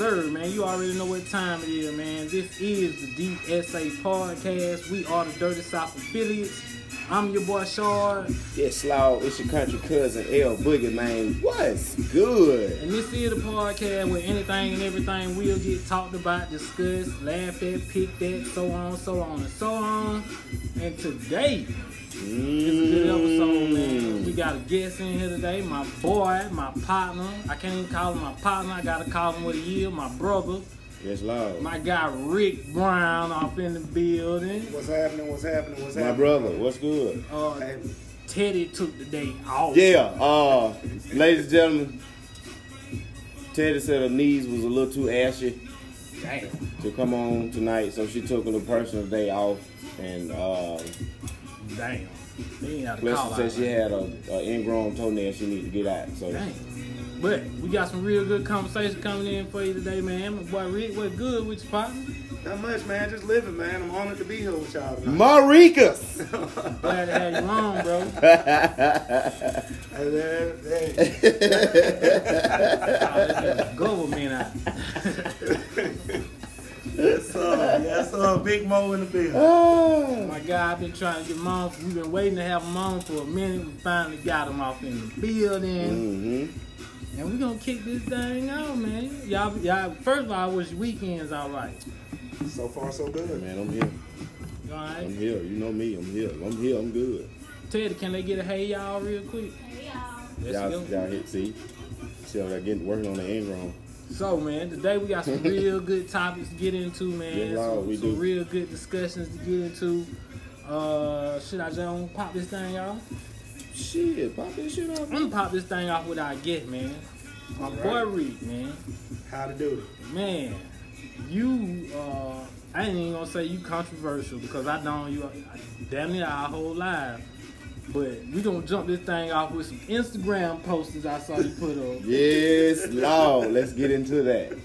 Sir, man. You already know what time it is, man. This is the DSA podcast. We are the Dirty South affiliates. I'm your boy Shard, Yes, Slaw, it's your country cousin L Boogie, man. What's good? and this is the podcast where anything and everything will get talked about, discussed, laughed at, picked at, so on, so on, and so on. And today, it's a good episode, man. We got a guest in here today, my boy, my partner. I can't even call him my partner. I gotta call him what he is, my brother. Yes, Slaw. My guy Rick Brown off in the building. What's happening? What's happening? What's happening? My brother, what's good? Uh, Hey, Teddy took the day off. Yeah, uh, ladies and gentlemen, Teddy said her knees was a little too ashy Damn. to come on tonight, so she took a little personal day off. And uh, Damn. They ain't have Lester said out she like had a, a ingrown toenail she need to get out. So that. Damn. But we got some real good conversation coming in for you today, man. My boy Rick, what good with your partner? not much, man. Just living, man. I'm honored to be here with y'all tonight. Maricas. Glad to have you on, bro. Hey, hey, hey. This is government out. Yes, sir. Yes, sir. Big Mo in the building. Ah. My God, I've been trying to get him on. We've been waiting to have him on for a minute. We finally got him off in the building. hmm And we're gonna kick this thing out, man. Y'all, y'all. First of all, I wish weekends all right. So far, so good. Man, I'm here. You all I'm here. You know me. I'm here. I'm here. I'm good. Teddy, can they get a hey y'all real quick? Hey y'all. Let's y'all, go. y'all hit see. See how they're getting working on the end ingrown. So man, today we got some real good topics to get into, man. Lord, some, some real good discussions to get into. Uh, should I just pop this thing off? Shit, pop this shit off. I'm gonna pop this thing off with our guest, man. My All boy right. Reed, man. How to do it, Man, you uh I ain't even gonna say you controversial because I don't you damn near our whole life. But we gonna jump this thing off with some Instagram posters I saw you put up. Yes, Lord, let's get into that.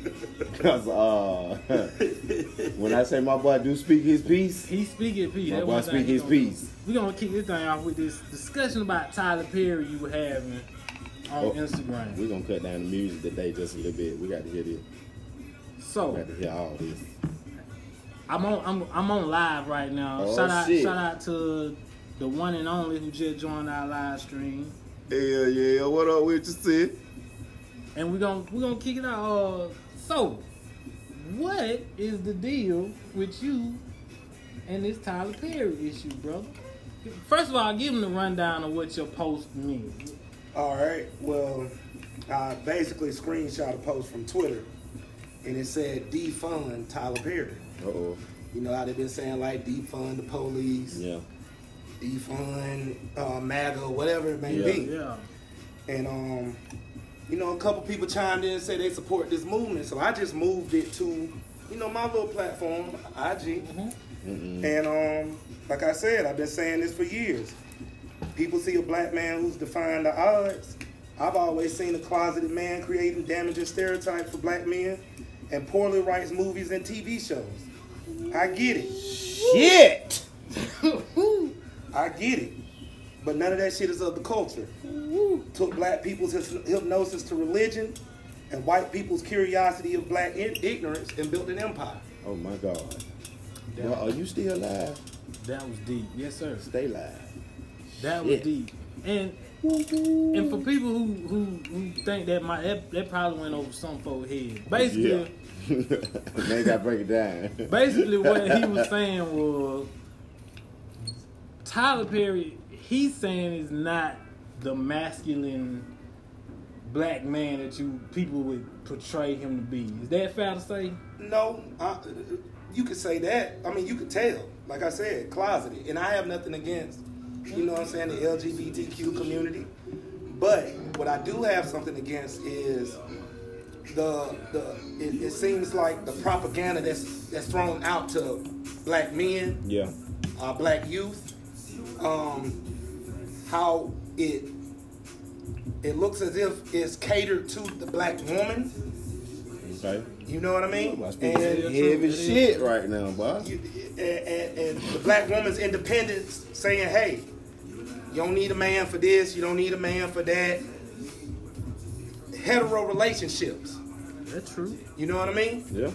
Cause uh, when I say my boy do speak his piece, He speaking P. My That boy speak his piece. We gonna kick this thing off with this discussion about Tyler Perry you were having on Oh, Instagram. we're gonna cut down the music today just a little bit. We got to hear this. We So got to hear all this. I'm on I'm I'm on live right now. Oh, shout out shit. shout out to the one and only who just joined our live stream. Yeah, yeah. What up with you, sis? and we're gonna we're gonna kick it out. Uh, so, what is the deal with you and this Tyler Perry issue, brother? First of all, give them the rundown of what your post means. All right. Well, I basically screenshot a post from Twitter, and it said defund Tyler Perry. Uh oh. You know how they've been saying like defund the police, Yeah. Defund uh, MAGA, whatever it may Yeah. be. Yeah, And um, you know, a couple people chimed in and said they support this movement. So I just moved it to, you know, my little platform, IG. Mm-mm. And um, like I said, I've been saying this for years. People see a black man who's defying the odds. I've always seen a closeted man creating damaging stereotypes for black men and poorly writes movies and TV shows. I get it. Shit. I get it. But none of that shit is of the culture. Took black people's hypnosis to religion and white people's curiosity of black in- ignorance and built an empire. Oh my God. Well, are you still alive? that was deep. Yes, sir. Stay alive. That was Shit. deep. And and for people who who, who think that might that, that probably went over some folks' head. Basically, Yeah. Man, got to break it down. basically what he was saying was Tyler Perry, he's saying is not the masculine black man that you people would portray him to be. Is that fair to say? No, I, you could say that. I mean, you could tell. Like I said, closeted. And I have nothing against, you know what I'm saying, the LGBTQ community. But what I do have something against is the the. It, it seems like the propaganda that's that's thrown out to black men, Yeah. uh, black youth, um, how it it looks as if it's catered to the black woman. Okay. You know what I mean? My And, heavy shit right now, boy. you, and, and, and the black woman's independence saying, hey, you don't need a man for this, you don't need a man for that. Hetero relationships. That's true. You know what I mean? Yeah.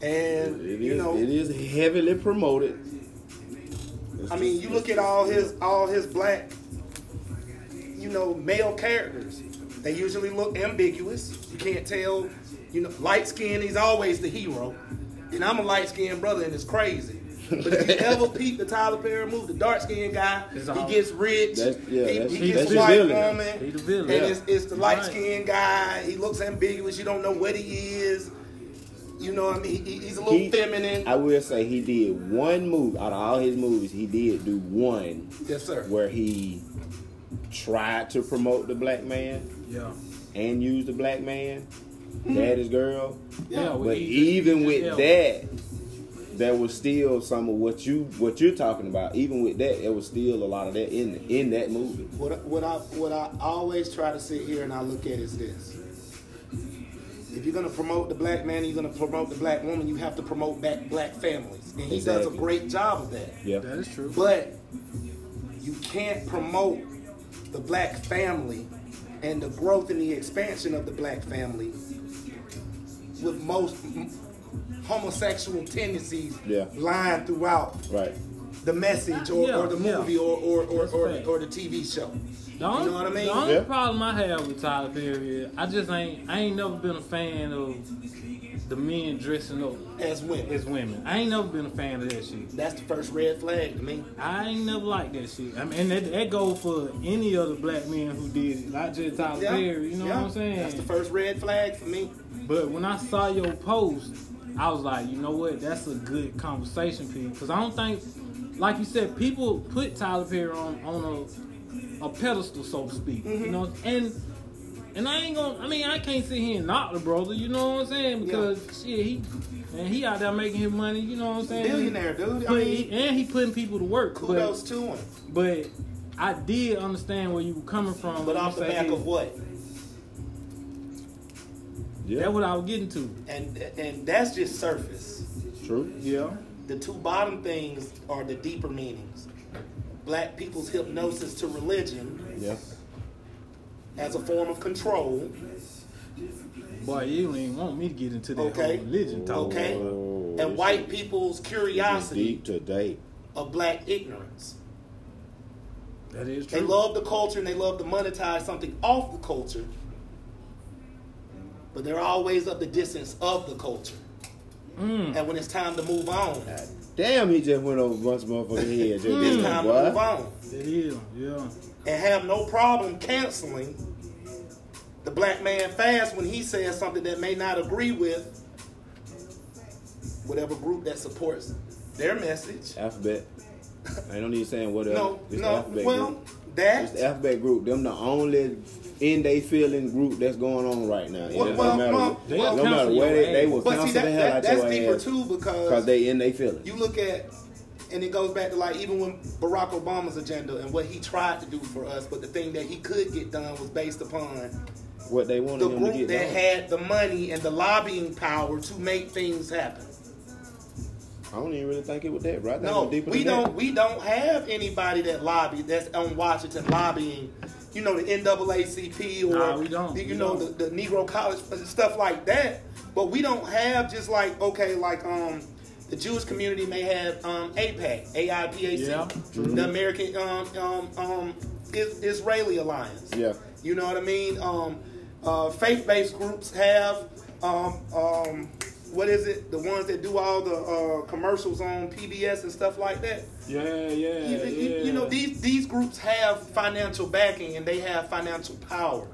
And It you know, it is heavily promoted. I mean, you look at all his all his black, you know, male characters. They usually look ambiguous. You can't tell. You know, light skin. He's always the hero. And I'm a light skinned brother, and it's crazy. But if you ever peep the Tyler Perry movie, the dark skinned guy, It's he gets rich. Yeah, he, that's- he that's gets his a white villain. woman. He the villain. And Yeah. it's, it's the light skinned guy. He looks ambiguous. You don't know what he is. You know what I mean? He, he's a little He- feminine. I will say he did one movie out of all his movies. He did do one yes, sir. where he tried to promote the black man Yeah. and use the black man, hmm. daddy's girl. Yeah. But well, he just- even with just- that, there was still some of what you what you're talking about. Even with that, there was still a lot of that in in that movie. What what I what I always try to sit here and I look at is this. If you're gonna promote the black man, you're gonna promote the black woman. You have to promote black black families, and he does a great job of that. Yeah. That is true. But you can't promote the black family and the growth and the expansion of the black family with most homosexual tendencies Yeah. lying throughout Right. The message or, Yeah, or the yeah. movie or or, or, or, or the TV show. The only, You know what I mean? The only Yeah. problem I have with Tyler Perry is I just ain't I ain't never been a fan of the men dressing up As women. as women. I ain't never been a fan of that shit. That's the first red flag to me. I ain't never liked that shit. I mean, and that, that goes for any other black men who did it, not just Tyler Perry. You know yeah. what I'm saying? That's the first red flag for me. But when I saw your post, I was like, you know what? That's a good conversation piece. Because I don't think, like you said, people put Tyler Perry on on a, a pedestal, so to speak. Mm-hmm. You know, and and I ain't gonna. I mean, I can't sit here and knock the brother. You know what I'm saying? Because shit, he and he out there making his money. You know what I'm saying? Billionaire, dude. I mean, he, and he putting people to work. kudos But, to him. but I did understand where you were coming from. But when you off the say, back of what? Yeah. That's what I was getting to. And and that's just surface. True. Yeah. The two bottom things are the deeper meanings. Black people's hypnosis to religion Yeah. as a form of control. Boy, you don't even want me to get into that Okay. whole religion talk. Okay. Oh, And white people's curiosity deep today. of black ignorance. That is true. They love the culture and they love to monetize something off the culture. But they're always of the distance of the culture. Mm. And when it's time to move on, God damn, he just went over a bunch of motherfucking heads. Just it's time boy. to move on. It is, yeah. and have no problem canceling the black man fast when he says something that may not agree with whatever group that supports their message. Alphabet. I don't need saying what else. No, It's no, alphabet well, group. It's the alphabet group. Them the only in they feeling group that's going on right now. Well, well, no matter, well, They no will matter where they, they will But see, that, the hell that, out that's deeper ass too because because they in they feelings. you look at, and it goes back to like even when Barack Obama's agenda and what he tried to do for us, but the thing that he could get done was based upon what they wanted the him to group that done. had the money and the lobbying power to make things happen. I don't even really think it was that, right? I No, deeper we don't. We don't have anybody that lobby that's on Washington lobbying. You know the NAACP or Nah, we don't. the- you We know don't. the, the Negro College stuff like that. But we don't have just like okay, like um, the Jewish community may have um, APAC, AIPAC, Yeah, the American um, um, um, is, Israeli Alliance. Yeah. You know what I mean? Um, uh, faith-based groups have um, um, what is it? The ones that do all the uh, commercials on PBS and stuff like that. Yeah, yeah, You, yeah. you- you know these these groups have financial backing and they have financial power.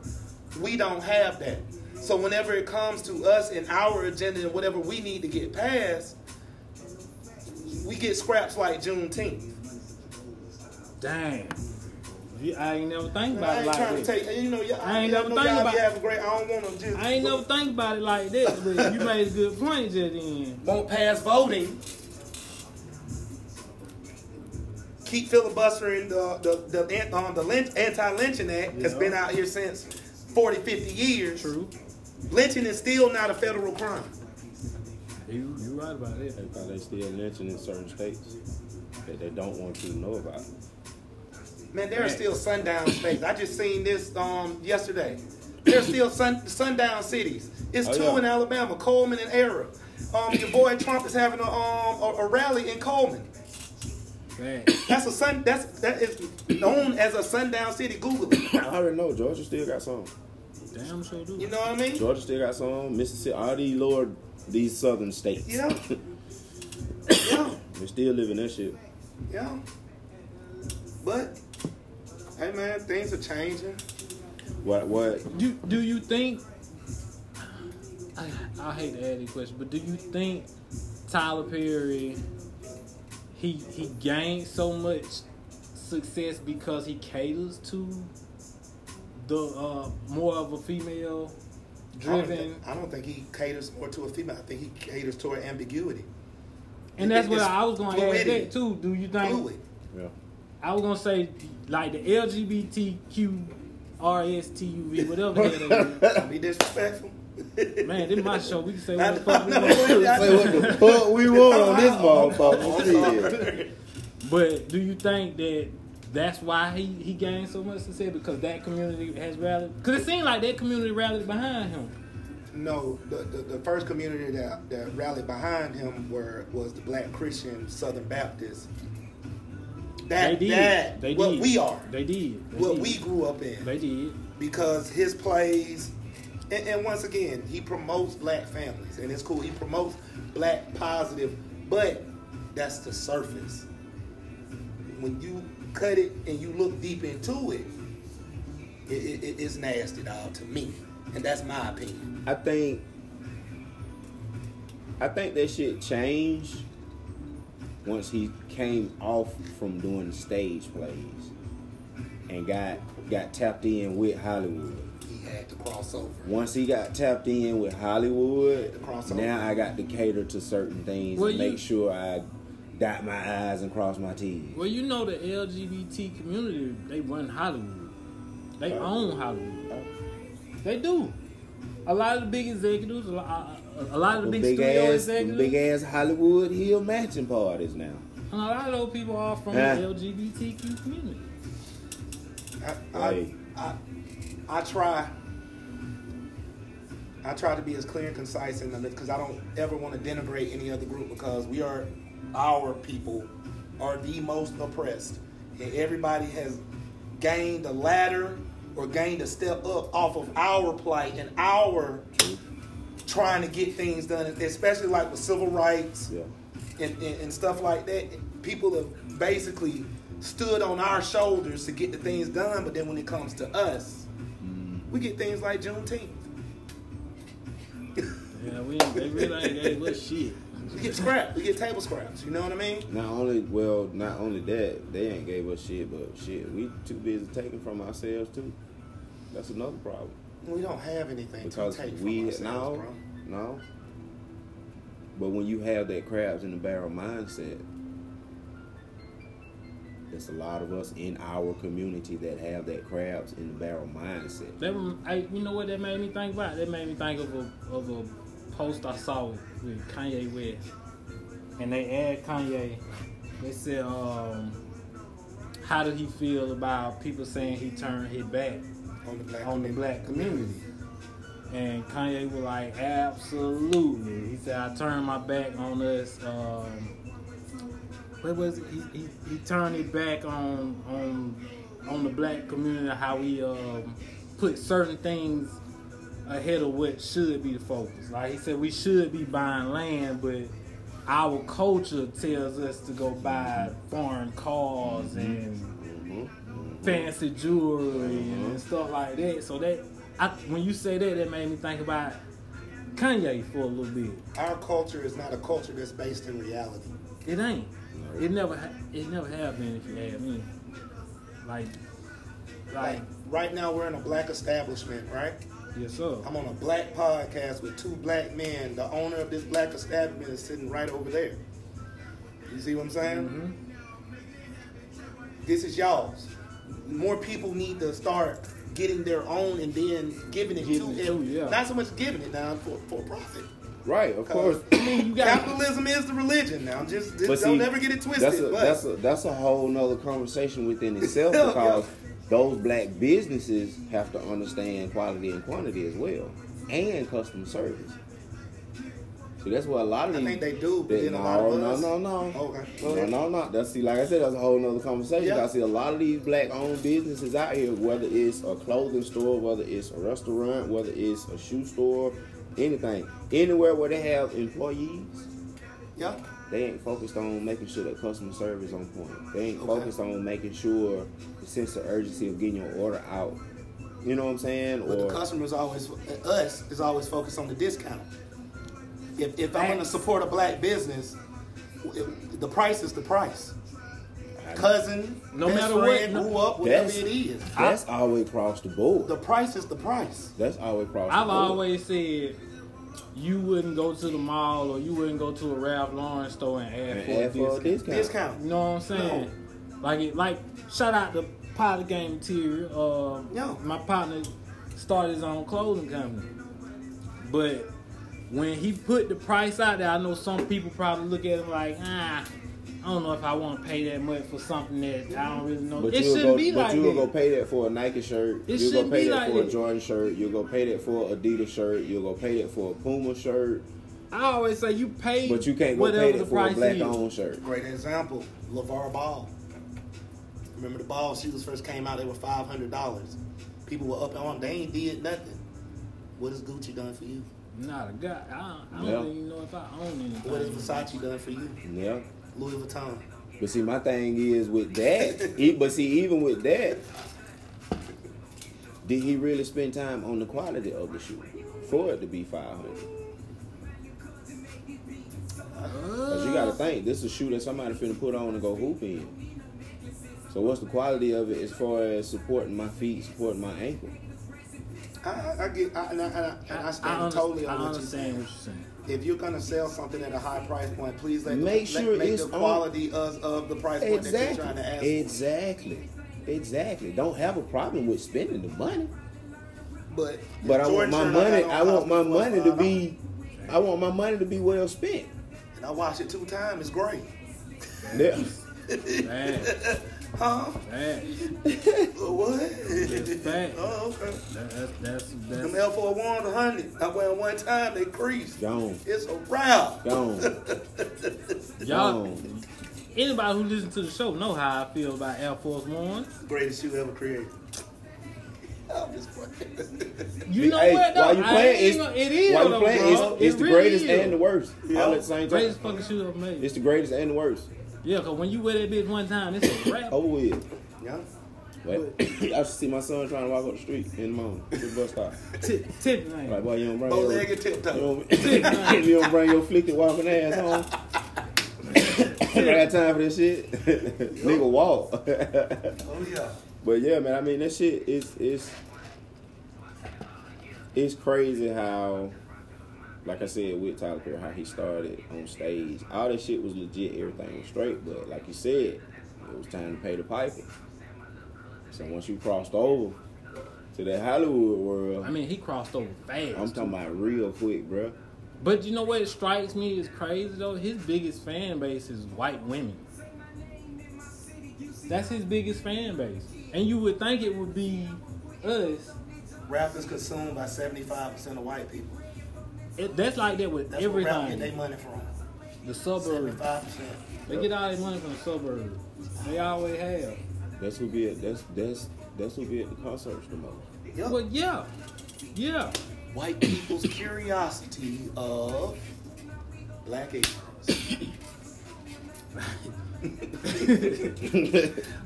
We don't have that. So whenever it comes to us and our agenda and whatever we need to get passed, we get scraps like Juneteenth. Damn. You- I ain't never think about it like trying that. take you know I ain't never think about- be having great. I don't want to. I ain't never think about it like that, but you made a good point just then. won't pass voting, keep filibustering the the the, um, the lynch, anti-lynching act that's Yeah. been out here since 40, 50 years. True. Lynching is still not a federal crime. You you right about They that. probably still lynching in certain states that they don't want you to know about. Man, there are still sundown states. I just seen this um yesterday. There's still sun, sundown cities. It's Oh, two yeah. in Alabama, Cullman and Era. Um, your boy Trump is having a um a, a rally in Cullman. Man, That's a sun. That's that is known as a sundown city. Google it. I already know Georgia still got some. damn sure do. You know what I mean? Georgia still got some. Mississippi, all these lower, these southern states. Yeah. Yeah. they still living that shit. Yeah. But hey man, things are changing. What? What? Do do you think? I, I hate to add this question, but do you think Tyler Perry he he gained so much success because he caters to the uh, more of a female I don't, driven, think, I don't think he caters more to a female. I think he caters toward ambiguity. and that's what I was going to add that too. Do you think? Fluid. Yeah. I was gonna say like the LGBTQ RSTUV, whatever the hell that is. Be disrespectful. Man, this is my show. We can say I what the fuck we want. Say what the fuck we want on this motherfucker. But do you think that that's why he, he gained so much success because that community has rallied? Because it seemed like that community rallied behind him. No, the, the, the first community that, that rallied behind him were was the Black Christian Southern Baptist. That they did. that they what did. we are, They did. They what did. we grew up in. They did. because his plays and, and once again he promotes black families and it's cool he promotes black positive but that's the surface when you cut it and you look deep into it it, it, it- it's nasty dog to me and that's my opinion I think I think that shit changed once he came off from doing stage plays and got got tapped in with Hollywood. he had to cross over Once he got tapped in with Hollywood, The crossover. now I got to cater to certain things Well, and you- make sure I dot my I's and cross my T's. Well, you know the LGBT community, they run Hollywood. They oh. own Hollywood. They do. A lot of the big executives, a lot, a lot of the big, big studio ass, executives, big ass Hollywood Hill matching parties now. and a lot of those people are from Huh? the LGBTQ community. I, Right. I, I, I try I try to be as clear and concise in them because I don't ever want to denigrate any other group because we are our people are the most oppressed and everybody has gained a ladder or gained a step up off of our plight and our trying to get things done especially like with civil rights Yeah. and, and, and stuff like that. People have basically stood on our shoulders to get the things done, but then when it comes to us, mm. we get things like Juneteenth. Yeah, we ain't, they really ain't gave us shit. We get scraps. We get table scraps. You know what I mean? Not only well, not only that, they ain't gave us shit, but shit, we too busy taking from ourselves too. That's another problem. We don't have anything Because to take we from ourselves, no, bro. No. But when you have that crabs in the barrel mindset, there's a lot of us in our community that have that crabs in the barrel mindset. That, I, you know what that made me think about? That made me think of a of a post I saw with Kanye West, and they asked Kanye. They said, um, "How did he feel about people saying he turned his back On the black on the community. black community?" And Kanye was like, "Absolutely." He said, "I turned my back on us." Um, what was it? He, he, he turned his back on on on the black community how we um, put certain things ahead of what should be the focus. Like he said, we should be buying land, but our culture tells us to go buy foreign cars and Mm-hmm. fancy jewelry and stuff like that. So that I, when you say that, that made me think about Kanye for a little bit. Our culture is not a culture that's based in reality. It ain't. It never. Ha- it never have been. If you ask me, like, Like like, right now, we're in a black establishment, right? yes sir. I'm on a black podcast with two black men. The owner of this black establishment is sitting right over there. You see what I'm saying? Mhm. This is y'all's. More people need to start getting their own and then giving it Giving to it them. yeah. Not so much giving it now for, for profit. Right, of course. I mean, you got. Capitalism is the religion now. Just, just don't see, ever get it twisted. That's a but that's a that's a whole nother conversation within itself because those black businesses have to understand quality and quantity as well, and customer service. So that's what a lot of I these. I think they do, but that- then a lot of no, us- no, no, no. Okay, No, no, no. That's see, like I said, that's a whole nother conversation. Yeah. I see a lot of these black-owned businesses out here, whether it's a clothing store, whether it's a restaurant, whether it's a shoe store, anything, anywhere where they have employees, Yeah. they ain't focused on making sure that customer service on point. They ain't Okay. focused on making sure the sense of urgency of getting your order out. You know what I'm saying? But the Or customers always, us is always focused on the discount. If, if I'm going to support a black business, if- the price is the price. Cousin, No best matter what, friend, no- grew up, whatever That's- it is. that's always across the board. The price is the price. that's always across the I've always said you wouldn't go to the mall or you wouldn't go to a Ralph Lauren store and ask And for, a a discount. discount. Discount. You know what I'm saying? Like it, like shout out to Powder Game Material. Um, Yeah. my partner started his own clothing company, but when he put the price out there, I know some people probably look at him like, ah, I don't know if I want to pay that much for something that I don't really know. But it you'll shouldn't go, be but like you'll that. go pay that for a Nike shirt. It you'll go shouldn't pay be that like for a. Jordan shirt. You'll go pay that for a Adidas shirt. You'll go pay that for a Puma shirt. I always say you pay, But you can't go pay that for a black is. owned shirt. Great example, LaVar Ball. Remember the ball shoes first came out, they were $500. People were up on them, they ain't did nothing. What has Gucci done for you? Not a guy. I, I don't Yeah. even know if I own anything. What has Versace done for you? Yeah. Louis Vuitton. But see, my thing is with that. e- but see, even with that, did he really spend time on the quality of the shoe for it to be five hundred? Cause you gotta think this is a shoe that somebody finna put on and go hoop in. So what's the quality of it as far as supporting my feet, supporting my ankle? I, I, I get, I, and, I, and, I, and I stand under- totally I on what you're saying. what you're saying. If you're gonna sell something at a high price point, please let Make the, let- sure make it's the on- quality of, of the price point that you're trying to ask Exactly. for. Exactly. Exactly. Don't have a problem with spending the money. But But I want my money. I want my money to be. I want my money to be well spent. And I watched it two times. It's great. Yeah. Bad, Huh? bad. what? It's bad. oh, okay. That, that's that's Them that's. L four ones, hundred. I went one time. They creased. Gone. It's a wrap. Gone. Y'all, Gone. anybody who listens to the show know how I feel about Air Force Ones. Greatest shoe ever created. I'm just playing. You know Hey, what? Though? while you playing, it's, gonna- it is. while you playing, bro. it's, it's It the really greatest is. and the worst Yeah. all at the same Greatest fucking shoe ever made. It's the greatest and the worst. Yeah, cause when you wear that bitch one time, it's a wrap. Over with. Yeah. Wait. I should see my son trying to walk up the street in the morning. To the bus stop. Tip, tip man. Like, boy, you don't bring Bow your, leg and you tiptoe. don't, you don't bring your flicked walking ass home. I got time for this shit. Nigga walk. Oh yeah. But yeah, man, I mean that shit is is it's crazy how like I said with Tyler Perry, how he started on stage. All that shit was legit, everything was straight, but like you said, it was time to pay the piper. So once you crossed over to that Hollywood world, I mean, he crossed over fast. I'm talking about real quick, bruh. But you know what strikes me is crazy though? His biggest fan base is white women. That's his biggest fan base. And you would think it would be us. Rap is consumed by 75% of white people. It, that's like that with That's where rap get everything. money from. The suburbs. 75%. They get all their money from the suburbs. They always have. That's who be at that's that's that's who be at the concerts the most. Yup. But yeah. Yeah. White people's curiosity of black Asians.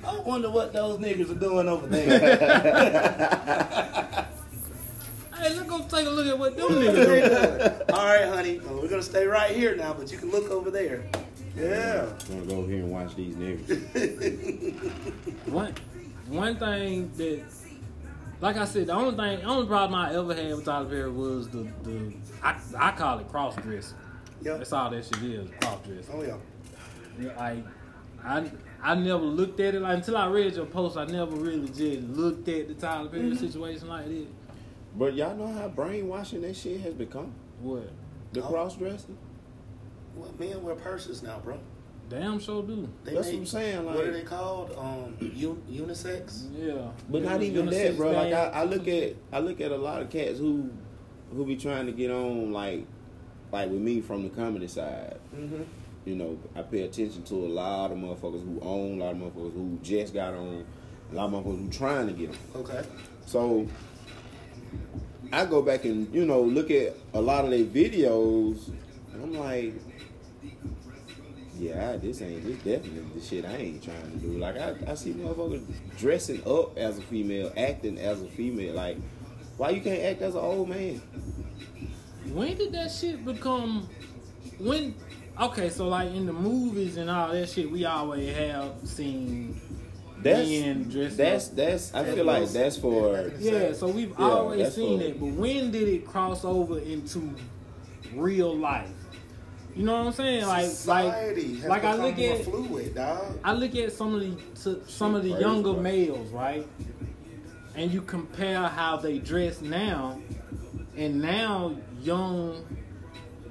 I wonder what those niggas are doing over there. Hey, let's take a look at what them niggas do. All right, honey. Well, we're gonna stay right here now, but you can look over there. Yeah. I'm gonna go over here and watch these niggas. One one thing that like I said, the only thing the only problem I ever had with Tyler Perry was the the I, I call it cross dressing. Yep. That's all that shit is, cross dressing. Oh yeah. I I I never looked at it like until I read your post. I never really just looked at the Tyler Perry situation like this. But y'all know how brainwashing that shit has become? What? The Oh. cross dressing? Well, men wear purses now, bro. Damn sure do. They That's make- what I'm saying, what are they called? Um, un- unisex. Yeah. But not even that, bro. Like I. I look at I look at a lot of cats who who be trying to get on like like with me from the comedy side. Mm-hmm. You know, I pay attention to a lot of motherfuckers who own, a lot of motherfuckers who just got on, a lot of motherfuckers who trying to get on. Okay. So I go back and you know look at a lot of their videos, and I'm like, yeah, this ain't this definitely the shit I ain't trying to do. Like I, I see motherfuckers dressing up as a female, acting as a female. Like, why you can't act as an old man? When did that shit become? When? Okay, so like in the movies and all that shit, we always have seen. That's Men dressed that's up. that's. I feel like was- that's for. Yeah, so we've Yeah, always seen for- it, but when did it cross over into real life? You know what I'm saying? Like, Society like, has like I look at fluid, dog. I look at some of the to, some of the younger bro. males, right? And you compare how they dress now, and now young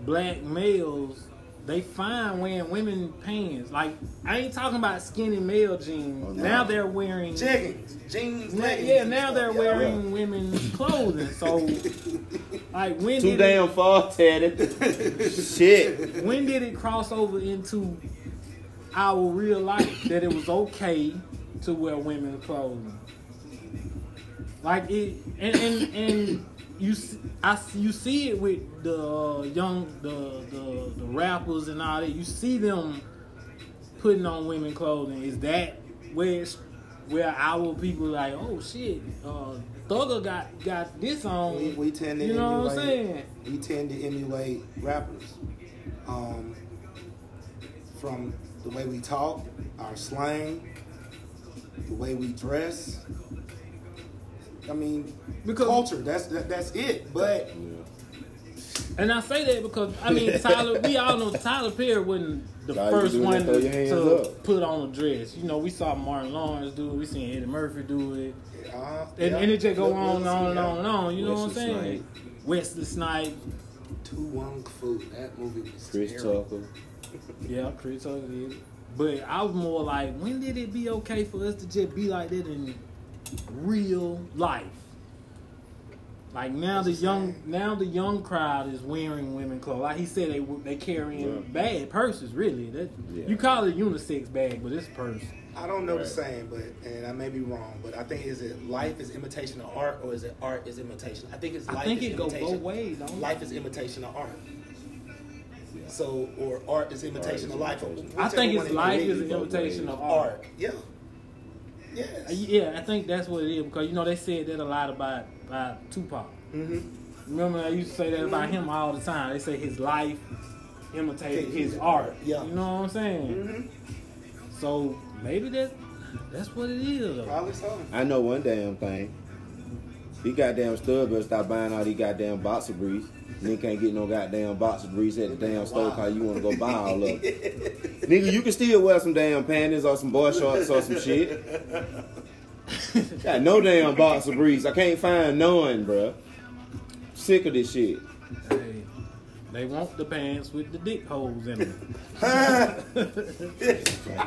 black males, they find wearing women pants. Like I ain't talking about skinny male jeans. Oh, no. Now they're wearing Jeggings, jeans, Now- leggings. yeah, now they're Yeah. wearing women's clothing. So, like, when Too did damn it, far, Teddy. Shit. when did it cross over into our real life that it was okay to wear women's clothing? Like it, and and, and you, I, you see it with the uh, young, the, the the rappers and all that. You see them putting on women clothing. Is that where it's where our people like, oh shit, uh, Thugger got got this on. We, we tend to you know what I'm emulate. saying? We tend to emulate rappers, um, from the way we talk, our slang, the way we dress. I mean, Because- culture. That's that, that's it. But And I say that because I mean Tyler, we all know Tyler Perry wasn't the All first one to, to put on a dress. You know, we saw Martin Lawrence do it, we seen Eddie Murphy do it, uh, and, yeah, and it just go on and on and on and on. You know what I'm Wesley saying? Wesley Snipes, To Wong Foo. That movie was Chris terrible. Tucker. yeah, Chris Tucker did. it. But I was more like, when did it be okay for us to just be like that in real life? Like now the young insane. now the young crowd is wearing women clothes. Like he said, they they carrying Yeah. bad purses. Really, that Yeah. you call it a unisex bag, but it's a purse. I don't know Right. the saying, but and I may be wrong, but I think is it life is imitation of art or is it art is imitation? I think it's life I think is it go both ways. Don't it? Life is imitation of art. So or art is imitation is of life. imitation. I think it's life is an imitation of art. art. Yeah. Uh, Yes. Yeah, I think that's what it is because you know they said that a lot about about Tupac. Mm-hmm. Remember, I used to say that about him all the time. They say his life imitated his art. Yeah. You know what I'm saying? Mm-hmm. So maybe that that's what it is. Probably so. I know one damn thing. He goddamn stud better stop buying all these goddamn boxer briefs. Nigga can't get no goddamn boxer briefs at the damn store cause you wanna go buy all of them. Nigga, you can still wear some damn panties or some boy shorts or some shit. Got no damn box boxer briefs. I can't find none, bruh. Sick of this shit. Hey, they want the pants with the dick holes in them.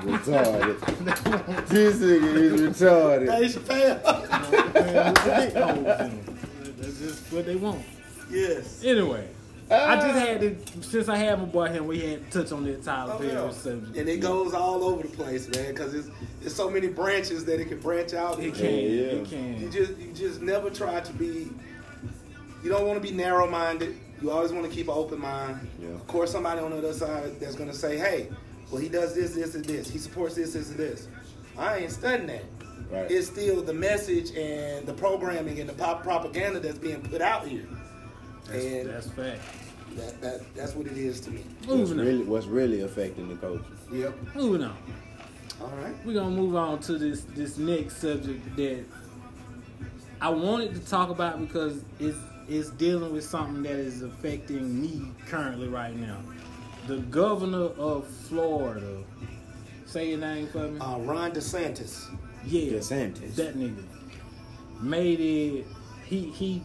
Retarded. this nigga is retarded. Dave Chappelle. Pants with the dick holes in them. That's just what they want. Yes. Anyway, I just ah. had to since I had my boy here, we had to touch on that Tyler Oh, Perry yeah. subject. And it goes all over the place, man, because it's there's so many branches that it can branch out. It can, Yeah, it can. You just you just never try to be. You don't want to be narrow minded. You always want to keep an open mind. Yeah. Of course, somebody on the other side that's gonna say, "Hey, well, he does this, this, and this. He supports this, this, and this." I ain't studying that. Right. It's still the message and the programming and the pop propaganda that's being put out here, That's, and that's fact. that, that that's what it is to me. What's Moving on. really, what's really affecting the culture? Yep. Moving on. All right. We're gonna move on to this this next subject that I wanted to talk about because it's it's dealing with something that is affecting me currently right now. The governor of Florida. Say your name for me. Uh, Ron DeSantis. yeah, DeSantis. that nigga made it. He he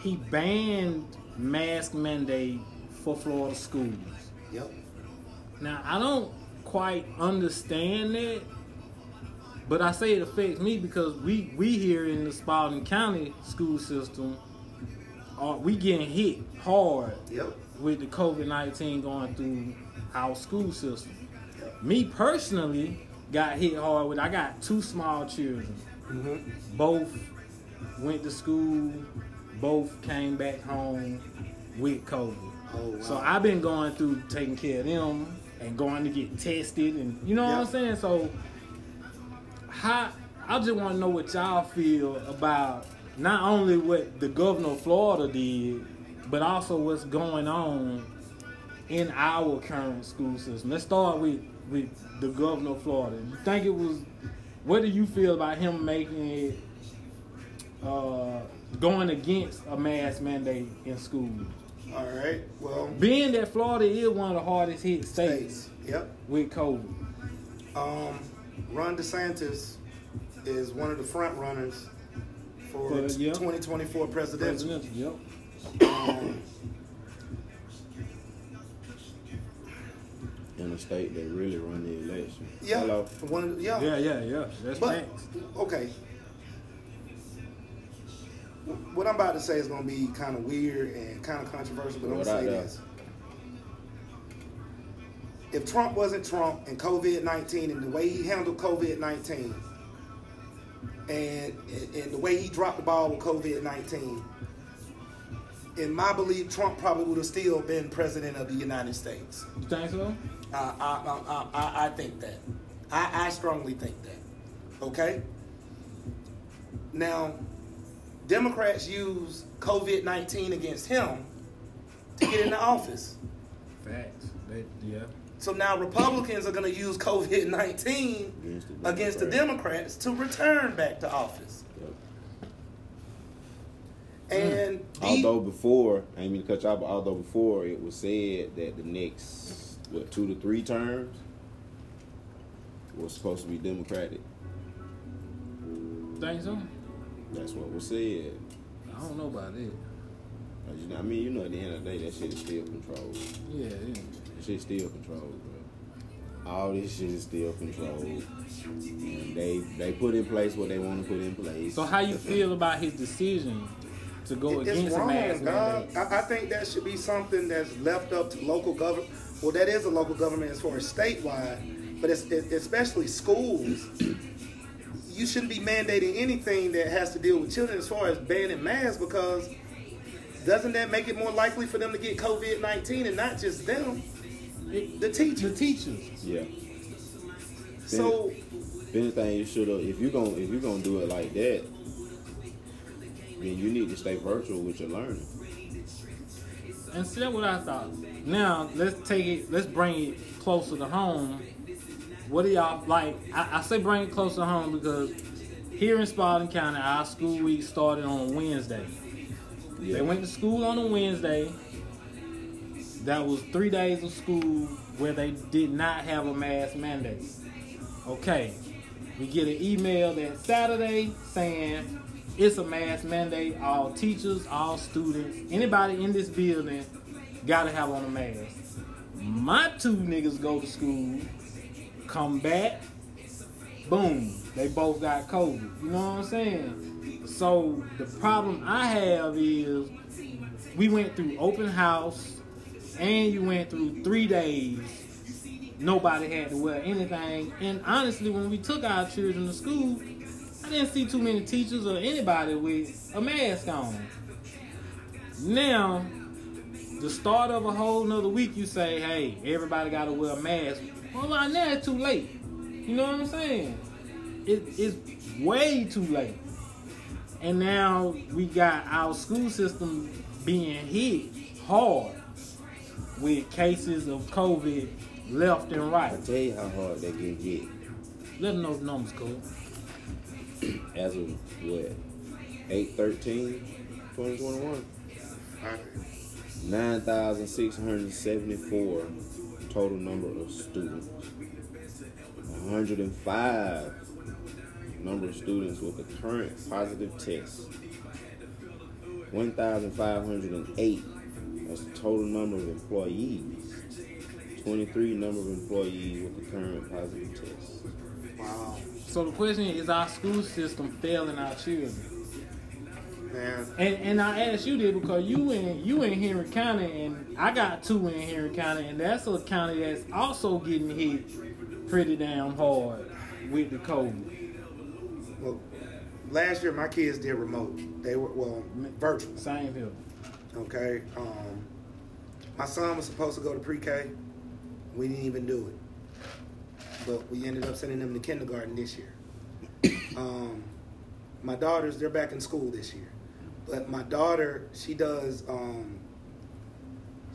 he banned mask mandate for Florida schools. Yep. Now I don't quite understand that. But I say it affects me because we we here in the Spalding County school system, are we getting hit hard Yep. with the COVID nineteen going through our school system. Me personally got hit hard with. I got two small children. Mm-hmm. Both went to school. Both came back home with COVID. Oh, wow. So I've been going through taking care of them and going to get tested, and you know what I'm saying. So how I just want to know what y'all feel about not only what the governor of Florida did, but also what's going on in our current school system. Let's start with with the governor of Florida. You think it was? What do you feel about him making it? Uh, going against a mask mandate in schools. All right. Well, Being that Florida is one of the hardest hit states states. Yep. with COVID. Um, Ron DeSantis is one of the front runners for For, yeah. 2024 presidential. Presidential, yep. Um, in a state that really run the election. yeah. Hello. One yeah. Yeah, yeah, yeah. That's But facts. okay, what I'm about to say is going to be kind of weird and kind of controversial, but I'm going to What I say this: if Trump wasn't Trump and COVID 19 and the way he handled COVID 19 and and the way he dropped the ball with COVID 19, in my belief, Trump probably would have still been president of the United States. You think so? I, I, I, I, I think that. I, I strongly think that. Okay? Now, Democrats use COVID 19 against him to get into office. Facts. That, yeah. So now Republicans are going to use COVID 19 Against the against the Democrats. Democrats to return back to office. Yep. And hmm. the- Although before, I ain't mean to cut you off, but although before it was said that the next what two to three terms was supposed to be Democratic. Think so? That's what was said. I don't know about it. You know, I mean, you know, at the end of the day, that shit is still controlled. Yeah, yeah. That shit's still controlled, bro. All this shit is still controlled. And they they put in place what they want to put in place. So how you feel about his decision to go It's against a wrong, mask mandate? I, I think that should be something that's left up to local government. Well, that is a local government as far as statewide, but it's it, especially schools. You shouldn't be mandating anything that has to deal with children as far as banning masks because doesn't that make it more likely for them to get COVID nineteen and not just them, It- the the teachers? teachers. yeah. So If anything, you should have. If you gonna if you gonna do it like that, then you need to stay virtual with your learning. And see that's what I thought. Now let's take it. Let's bring it closer to home. What do y'all like? I, I say bring it closer home because here in Spalding County, our school week started on Wednesday. Yeah. They went to school on a Wednesday. That was three days of school where they did not have a mask mandate. Okay, we get an email that Saturday saying it's a mask mandate. All teachers, all students, anybody in this building got to have on a mask. My two niggas go to school, come back, boom, they both got COVID. You know what I'm saying? So the problem I have is we went through open house and you went through three days. Nobody had to wear anything. And honestly, when we took our children to school, I didn't see too many teachers or anybody with a mask on. Now, the start of a whole nother week, you say, hey, everybody got to wear a mask. Well, by now it's too late. You know what I'm saying? It, it's way too late. And now we got our school system being hit hard with cases of COVID left and right. I tell you how hard they get hit. Let them know the numbers, Cole. As of what? 8 13 2021? 9,674 total number of students. 105 number of students with a current positive test. 1,508 that's the total number of employees. 23 number of employees with the current positive test. Wow, So the question is, is our school system failing our children? Man. And and I asked you this because you in you in Henry County and I got two in Henry County and that's a county that's also getting hit pretty damn hard with the COVID. Well, last year my kids did remote. They were well virtual. Same here. Okay. Um, my son was supposed to go to pre-K. We didn't even do it, but we ended up sending them to kindergarten this year. Um, my daughters, they're back in school this year, but my daughter, she does, um,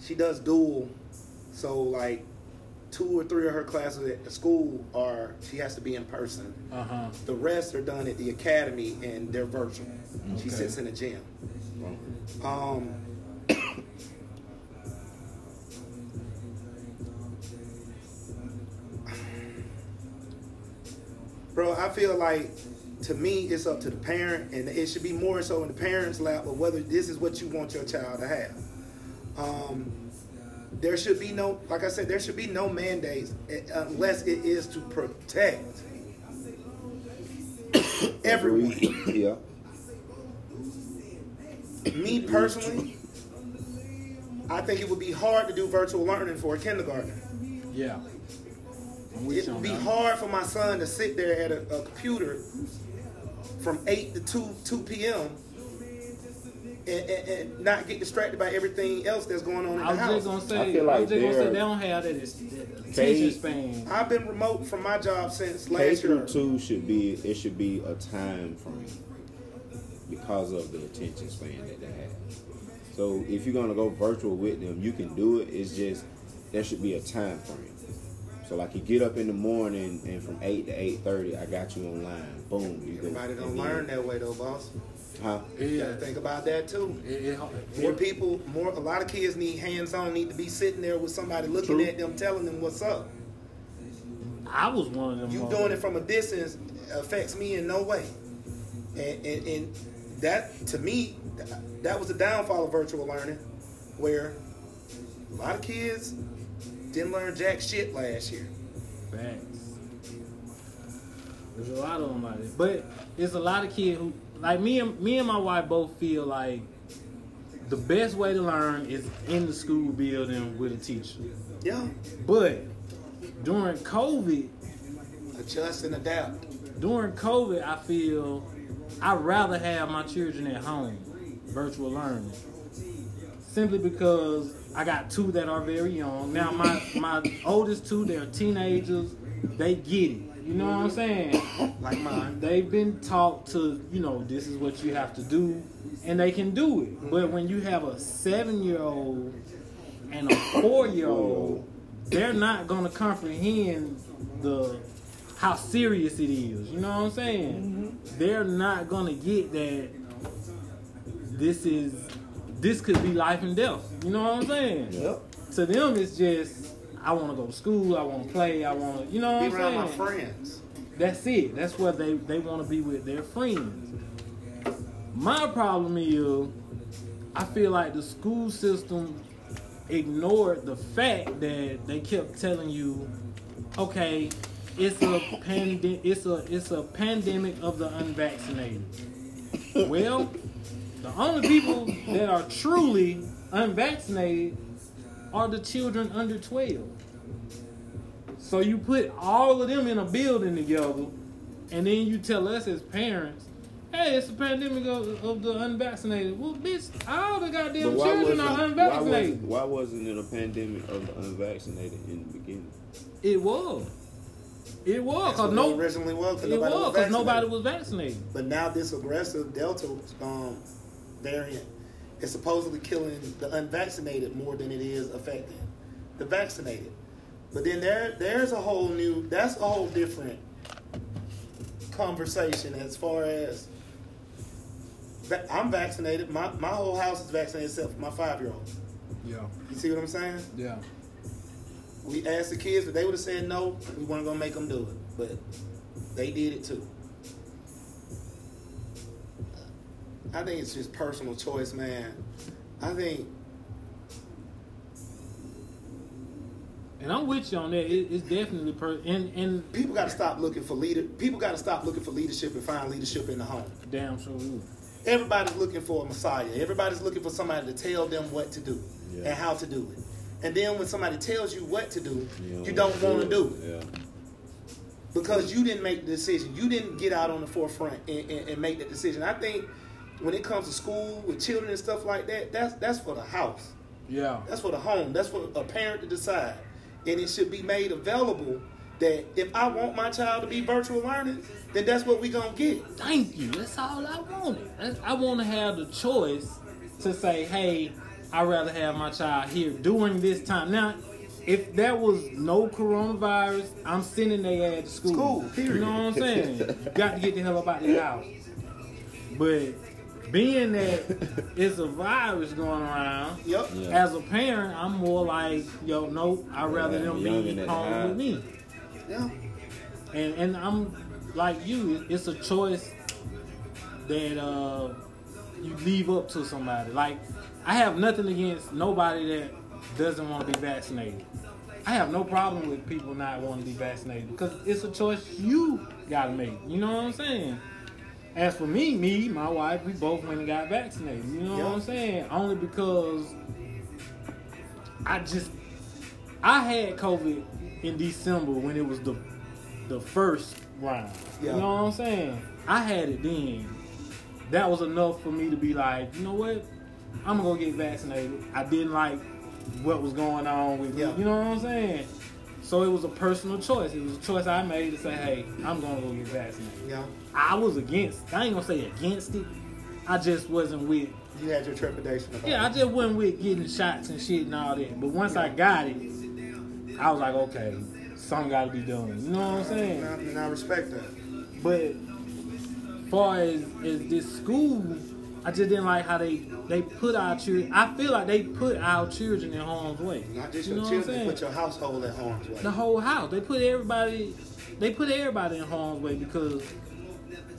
she does dual. So like, two or three of her classes at the school are she has to be in person. Uh huh. The rest are done at the academy and they're virtual. Okay. She sits in a gym. Well, Um, bro, I feel like to me it's up to the parent, and it should be more so in the parent's lap of whether this is what you want your child to have. Um, there should be no, like I said, there should be no mandates unless it is to protect everyone. yeah. Me personally, I think it would be hard to do virtual learning for a kindergartner. Yeah. It would be hard for my son to sit there at a, a computer from 8 to 2, 2 p.m. And, and, and not get distracted by everything else that's going on in I the was just house. gonna I say, feel I like was just gonna say they're- they don't have that attention span. I've been remote from my job since K last year. two should be it should be a time frame because of the attention span that they have. So if you're gonna go virtual with them, you can do it. It's just there should be a time frame. So like you get up in the morning and from eight to eight thirty, I got you online. Boom, you go. Everybody don't and then- learn that way though, boss. Huh? You Yeah. gotta think about that too. It, it, More people, more a lot of kids need hands on, need to be sitting there with somebody looking True. at them, telling them what's up. I was one of them. You doing it from a distance affects me in no way. And, and, and that, to me, that was the downfall of virtual learning, where a lot of kids didn't learn jack shit last year. Facts. There's a lot of them like that, but there's a lot of kids who, like me and me and my wife, both feel like the best way to learn is in the school building with a teacher. Yeah, But during COVID, adjust and adapt. during COVID, I feel I'd rather have my children at home, virtual learning. Simply because I got two that are very young. Now my my oldest two, they're teenagers. They get it. You know what I'm saying? Like mine. They've been taught to, you know, this is what you have to do, and they can do it. But when you have a seven year old and a four year old, they're not gonna comprehend the how serious it is. You know what I'm saying? Mm-hmm. They're not gonna get that this is this could be life and death. You know what I'm saying? Yep. To them, it's just I want to go to school. I want to play. I want to, you know what Be I'm saying. Be around saying? my friends. That's it. That's what they they want to be with their friends. My problem is, I feel like the school system ignored the fact that they kept telling you, okay, it's a pandemic. It's a it's a pandemic of the unvaccinated. well, the only people that are truly unvaccinated are the children under 12. So you put all of them in a building together, and then you tell us as parents, hey, it's a pandemic of, of the unvaccinated. Well, bitch, all the goddamn children wasn't, are why, unvaccinated. wasn't, why wasn't it a pandemic of the unvaccinated in the beginning? It was. It was. Because what no, it originally was. 'cause it nobody was was because nobody vaccinated. was vaccinated. But now this aggressive Delta um, variant is supposedly killing the unvaccinated more than it is affecting the vaccinated. But then there there's a whole new that's a whole different conversation as far as I'm vaccinated. My my whole house is vaccinated except for my five year old. Yeah. You see what I'm saying? Yeah. We asked the kids, but they would have said no. We weren't gonna make them do it, but they did it too. I think it's just personal choice, man. I think And I'm with you on that. It, it's definitely per and and People got to stop looking for leader. People got to stop looking for leadership and find leadership in the home. damn sure. is. Everybody's looking for a messiah. Everybody's looking for somebody to tell them what to do Yeah. and how to do it. And then when somebody tells you what to do, You you don't want to do it Yeah. because you didn't make the decision. You didn't get out on the forefront and, and, and make the decision. I think when it comes to school with children and stuff like that, that's that's for the house. Yeah. That's for the home. That's for a parent to decide. And it should be made available that if I want my child to be virtual learning, then that's what we're gonna get. Thank you. That's all I wanted. That's, I want to have the choice to say, hey, I'd rather have my child here during this time. Now, if there was no coronavirus, I'm sending their ass to school. School, period. You know what I'm saying? got to get the hell up out the house. But being that it's a virus going around, Yep. Yeah. as a parent, I'm more like, yo, nope, I'd rather Yeah, them be in home house. with me. Yeah. And and I'm like you, it's a choice that uh you leave up to somebody. Like I have nothing against nobody that doesn't want to be vaccinated. I have no problem with people not wanting to be vaccinated because it's a choice you gotta make. You know what I'm saying? As for me, me, my wife, we both went and got vaccinated. You know Yeah. what I'm saying? Only because I just I had COVID in December when it was the the first round. Yeah. You know what I'm saying? I had it then. That was enough for me to be like, you know what? I'm gonna go get vaccinated. I didn't like what was going on with me. You know what I'm saying? So it was a personal choice. It was a choice I made to say, hey, I'm gonna go get vaccinated. Yeah. I was against. I ain't gonna say against it. I just wasn't with. You had your trepidation about Yeah, I just wasn't with getting shots and shit and all that. But once I got it, I was like, okay, something got to be done. You know what I'm saying? And I, and I respect that. But far as, as this school, I just didn't like how they they put our children. I feel like they put our children in harm's way. Not just You your children, saying? but your household at harm's way. the whole house. They put everybody. They put everybody in harm's way because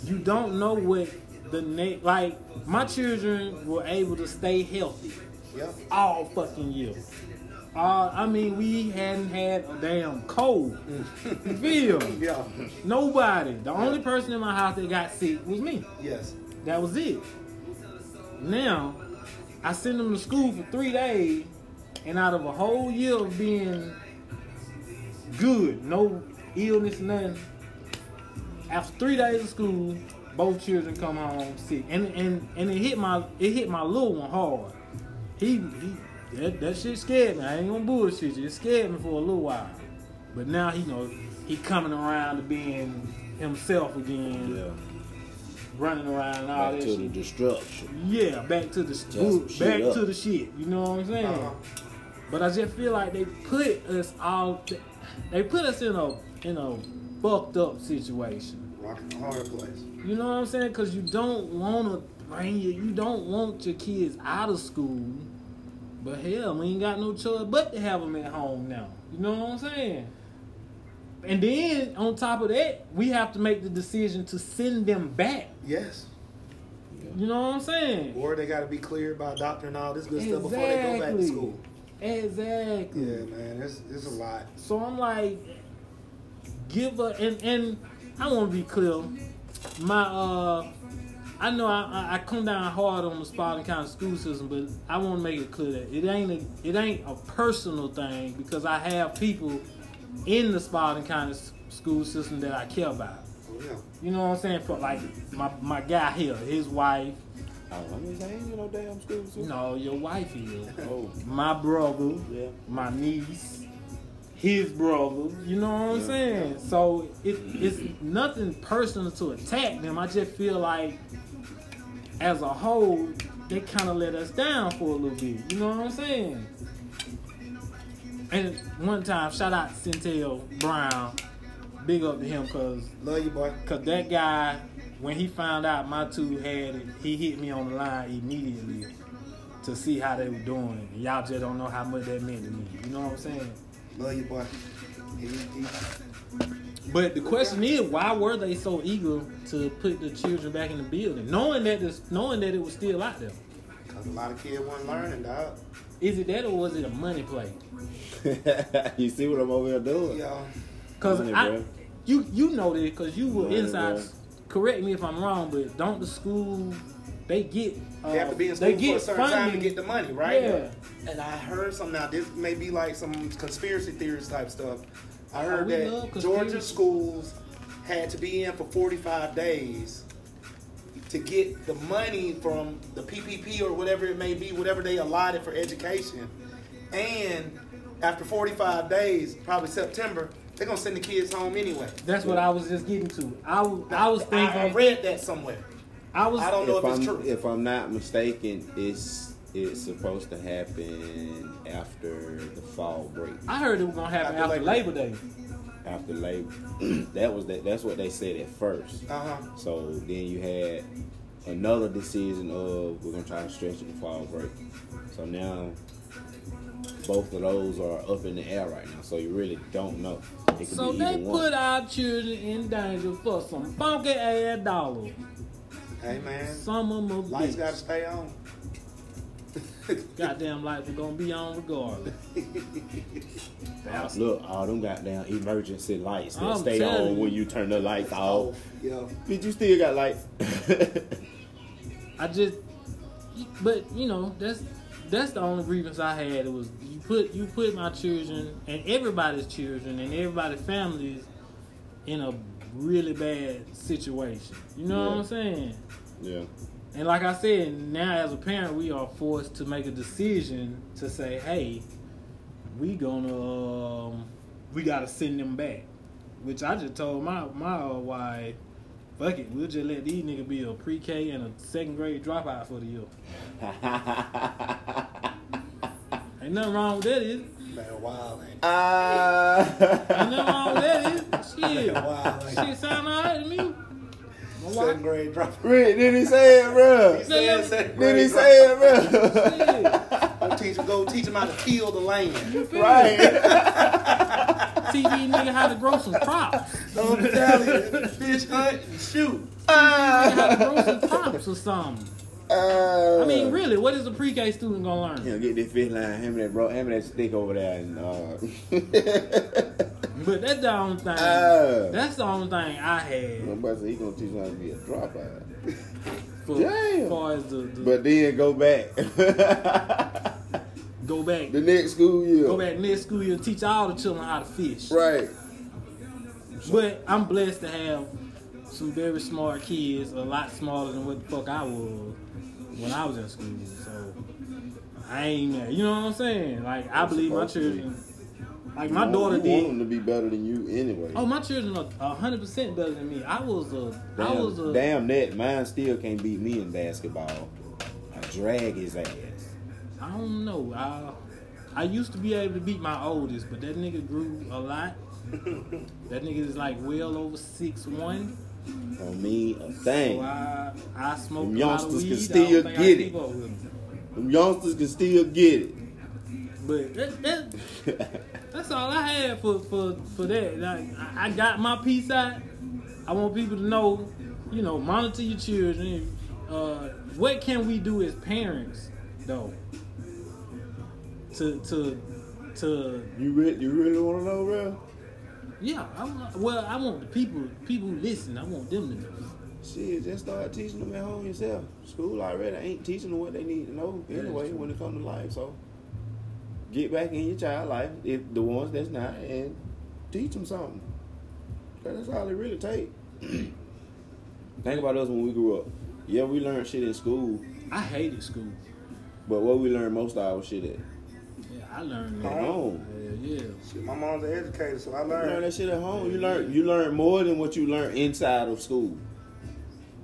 you don't know what the next. Like my children were able to stay healthy Yep. all fucking year. Uh, I mean, we hadn't had a damn cold. You feel? Yeah. Nobody. The only person in my house that got sick was me. Yes. That was it. Now, I send them to school for three days, and out of a whole year of being good, no illness, nothing. After three days of school, both children come home sick, and and and it hit my it hit my little one hard. He he that, that shit scared me. I ain't gonna bullshit you. It scared me for a little while, but now he know he coming around to being himself again, Yeah. Running around and all Back that to shit. the destruction. Yeah, back to the some shit back up. to the shit. You know what I'm saying? Uh-huh. But I just feel like they put us all. They put us in a in a fucked up situation. Rocking the hard place. You know what I'm saying? Because you don't want to bring you. You don't want your kids out of school. But hell, we ain't got no choice but to have them at home now. You know what I'm saying? And then on top of that, we have to make the decision to send them back. Yes. You know what I'm saying? Or they got to be cleared by a doctor and all this good stuff before they go back to school. Exactly. Yeah, man. It's, it's a lot. So I'm like, give a and and I want to be clear. My uh, I know I, I- I come down hard on the Spalding County school system, but I want to make it clear that it ain't a it ain't a personal thing because I have people in the Spalding County school system that I care about. Yeah. You know what I'm saying? For like my my guy here, his wife. Oh, I mean, I ain't get no damn school. You know, your wife is. Oh, My brother. yeah. my niece, his brother. You know what I'm Yeah. saying? So it, it's nothing personal to attack them. I just feel like, as a whole, they kind of let us down for a little bit. You know what I'm saying? And one time, shout out to Centel Brown. Big up to him because Love you, boy. Cause that guy, when he found out my two had it, he hit me on the line immediately to see how they were doing. Y'all just don't know how much that meant to me. You know what I'm saying? Love you, boy. But the question is, why were they so eager to put the children back in the building, knowing that this, knowing that it was still out there? Cause a lot of kids weren't learning, dog. Is it that or was it a money play? you see what I'm over here doing? Yeah. Cause Money, I, bro. you you know this because you were Money, inside. bro. Correct me if I'm wrong, but don't the school they get uh, They have to be in they school for a get certain time to get the money, right? Yeah. And I heard some now. This may be like some conspiracy theories type stuff. I Oh, heard we that. Georgia schools had to be in for 45 days to get the money from the PPP or whatever it may be, whatever they allotted for education. And after 45 days, probably September, they're gonna send the kids home anyway. That's what I was just getting to. I, was- I was thinking. I, I read that somewhere. I was. I don't know if if it's I'm true. if I'm not mistaken, it's it's supposed to happen after the fall break, I heard it was gonna happen After after Labor Labor Day. After Labor. that was that. That's what they said at first. Uh huh. So then you had another decision of we're gonna try to stretch it to fall break. So now both of those are up in the air right now. So you really don't know. It So they either one. put our children in danger for some funky ass dollars. Hey man, Some of them lights bitch. gotta stay on. goddamn lights are gonna be on regardless. Look, all them goddamn emergency lights that I'm stay on you. when you turn the lights off. Yeah. Bitch, you still got lights. I just, but you know, that's that's the only grievance I had. It was you put you put my children and everybody's children and everybody's families in a really bad situation. You know what I'm saying? yeah. And like I said, now as a parent, we are forced to make a decision to say, "Hey, we gonna um, we gotta send them back." Which I just told my my uh, wife, "Fuck it, we'll just let these niggas be a pre-K and a second grade dropout for the year." Ain't nothing wrong with that, is it? Man, wild, ain't it? Ah. Ain't nothing wrong with that, is it? Shit, Wow, ain't it? shit sound alright to me. My Second grade drop. Rick, did he say it, bro? He said second Did he say it, bro? Go teach, go teach them how to till the land. right. Teach these niggas how to grow some crops. I'm telling you, fish hunt and shoot. how to grow some crops or something. Uh, I mean, really, what is a pre-K student gonna learn? You know, get this fish line, hand me that bro, hand me that stick over there, and uh, But that's the only thing. Ah. that's the only thing I had nobody said he gonna teach you how to be a dropout. for Damn. far as the, the But then go back. go back, the next school year. go back next school year, teach all the children how to fish. Right. But I'm blessed to have some very smart kids, a lot smarter than what the fuck I was when I was in school. So I ain't mad. You know what I'm saying? Like I believe my children. Like my You daughter want- you want them to be better than you anyway. Oh, my children are hundred percent better than me. I was a. I damn, was a. damn that. Mine still can't beat me in basketball. I drag his ass. I don't know. I I used to be able to beat my oldest, but that nigga grew a lot. that nigga is like well over six one. On me, a So thing. I I smoked Them youngsters can still get it. Them youngsters can still get it. But that, that, that's all I had for for for that. Like I, I got my piece out. I want people to know, you know, monitor your children. Uh, what can we do as parents, though? To to to you really, you really want to know, bro? yeah. I well, I want the people people who listen. I want them to know. Shit, just start teaching them at home yourself. School already ain't teaching them what they need to know anyway when it comes to life. So get back in your child life, if the ones that's not, and teach them something. That's all it really take. Think about us when we grew up. Yeah, we learned shit in school, I hated school. but what we learned most of our shit at Yeah, I learned at home. Hell yeah. Shit, my mom's an educator, so I You learn learned. that shit at home. You learn you learn more than what you learn inside of school.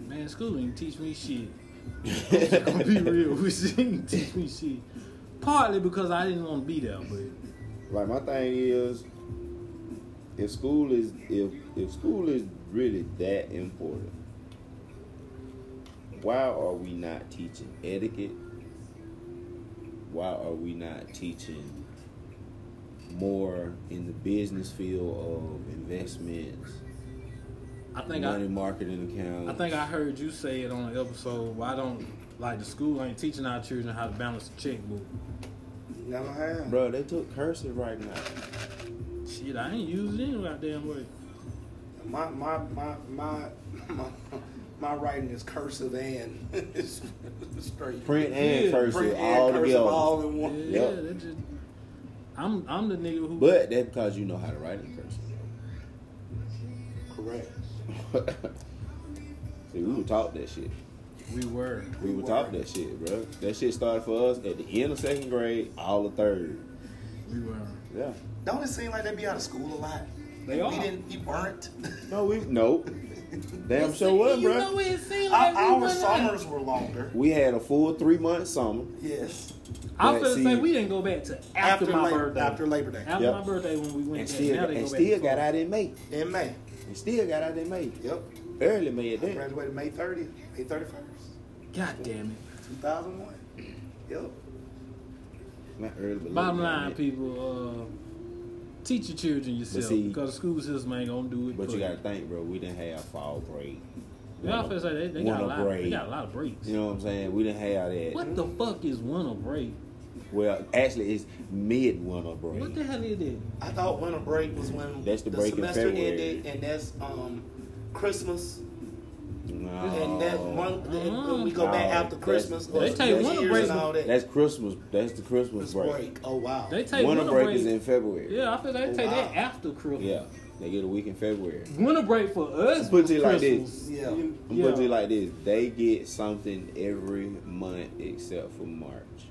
Man, school didn't teach me shit. I'm gonna be real with you. It didn't teach me shit. Partly because I didn't want to be there, but Like my thing is, if school is if if school is really that important, why are we not teaching etiquette? Why are we not teaching more in the business field of investments, I think money I, marketing accounts? I think I heard you say it on an episode. Why don't like the school ain't teaching our children how to balance a checkbook? Never have. Bro, they took cursive right now. Shit, I ain't using it any goddamn way. My my my my my, my writing is cursive and it's straight. Print and Yeah, cursive Print and all cursive together. all in one. Yeah, Yep. that just. I'm I'm the nigga who. But that's because you know how to write in cursive. Correct. See, we were taught that shit. We were. We were talking that shit, bro. That shit started for us at the end of second grade, all the third. We were. Yeah. Don't it seem like they be out of school a lot? They we didn't. We weren't. No, we no. Damn sure was, You bro. know it seemed our like we our went out. summers were longer. We had a full three month summer. Yes. I'm But gonna say we didn't go back to after, my Labor, birthday. After Labor Day. After Yep. my birthday when we went And there. still, now they and go still to got out in May. In May. And still got out in May. Yep. Early May at I graduated May 30th. May 31st. God damn it. 2001. Yep. Not early, but Bottom late, line, people, uh, teach your children yourself see- because the school system ain't gonna do it. But you gotta think, bro, we didn't have fall break. Yeah, I feel say they, they got a winter lot. They break. got a lot of breaks. You know what I'm saying? We didn't have that. What the fuck is winter break? Well, actually, it's mid winter break. What the hell is it? I thought winter break was when That's the break in semester February. ended, and that's um Christmas, No. and that month and mm. we go back No, after that's- Christmas. or They take winter break and all that. That's Christmas. That's the Christmas break. break. Oh wow. They take Winter winter, break break. is in February. yeah, I feel they Oh, take wow. that after Christmas. Yeah. They get a week in February. Winter break for us. Put was it like this. Yeah. I'm Yeah. gonna put it like this: they get something every month except for March,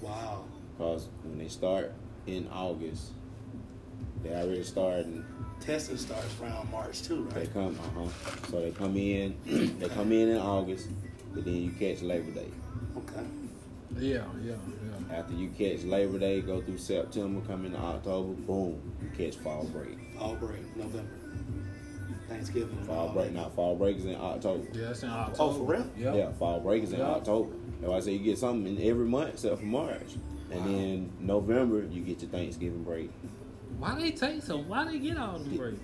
Wow. because when they start in August, they already starting. Testing starts around March too, right? They come, uh huh. So they come in, they come in in August, but then you catch Labor Day. Okay. Yeah, yeah, yeah. After you catch Labor Day, go through September, come into October, boom, you catch fall break. Fall break, November. Thanksgiving. Fall break that. now. Fall break is in October. Yeah, it's in October. Oh, for real? Yeah. Yeah, fall break is in Yeah. October. That's why I say you get something in every month except for March. And Wow. then November you get your Thanksgiving break. Why they take so? Why they get all them break?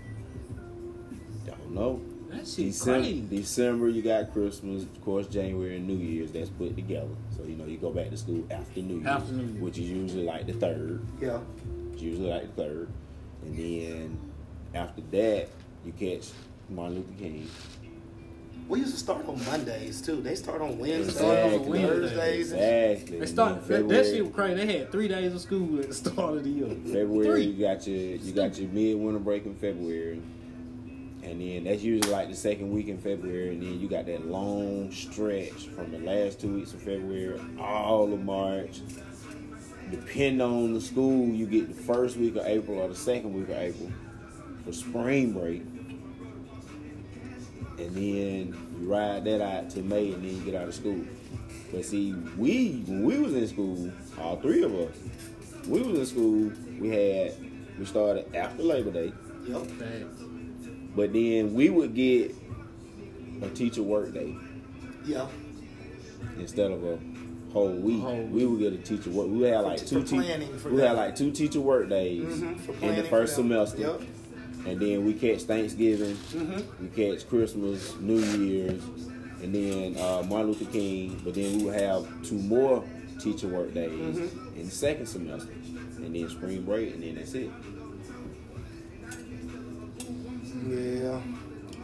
Don't know. That shit December, crazy. December you got Christmas, of course January and New Year's that's put together. So you know you go back to school after New Year's, After New Year's. which is usually like the third. Yeah. It's usually like the third. And then after that you catch Martin Luther King. We used to start on Mondays too. They start on Wednesdays, start on Thursdays. Exactly. They start that, that shit was crazy. They had three days of school at the start of the year. February, Three. you got your you got your midwinter break in February, and then that's usually like the second week in February, and then you got that long stretch from the last two weeks of February, all of March. Depending on the school, you get the first week of April or the second week of April for spring break, and then you ride that out to May, and then you get out of school. But see, we when we was in school, all three of us, we was in school. We had we started after Labor Day, Yep. But then we would get a teacher work day Yeah. instead of a whole week. Whole We would get a teacher work. We had like two te- we them. had like two teacher work days Mhm, for in the first semester, Yep. And then we catch Thanksgiving, Mhm. we catch Christmas, New Year's, and then uh, Martin Luther King. But then we would have two more teacher work days Mhm. in the second semester, and then spring break, and then that's it. Yeah.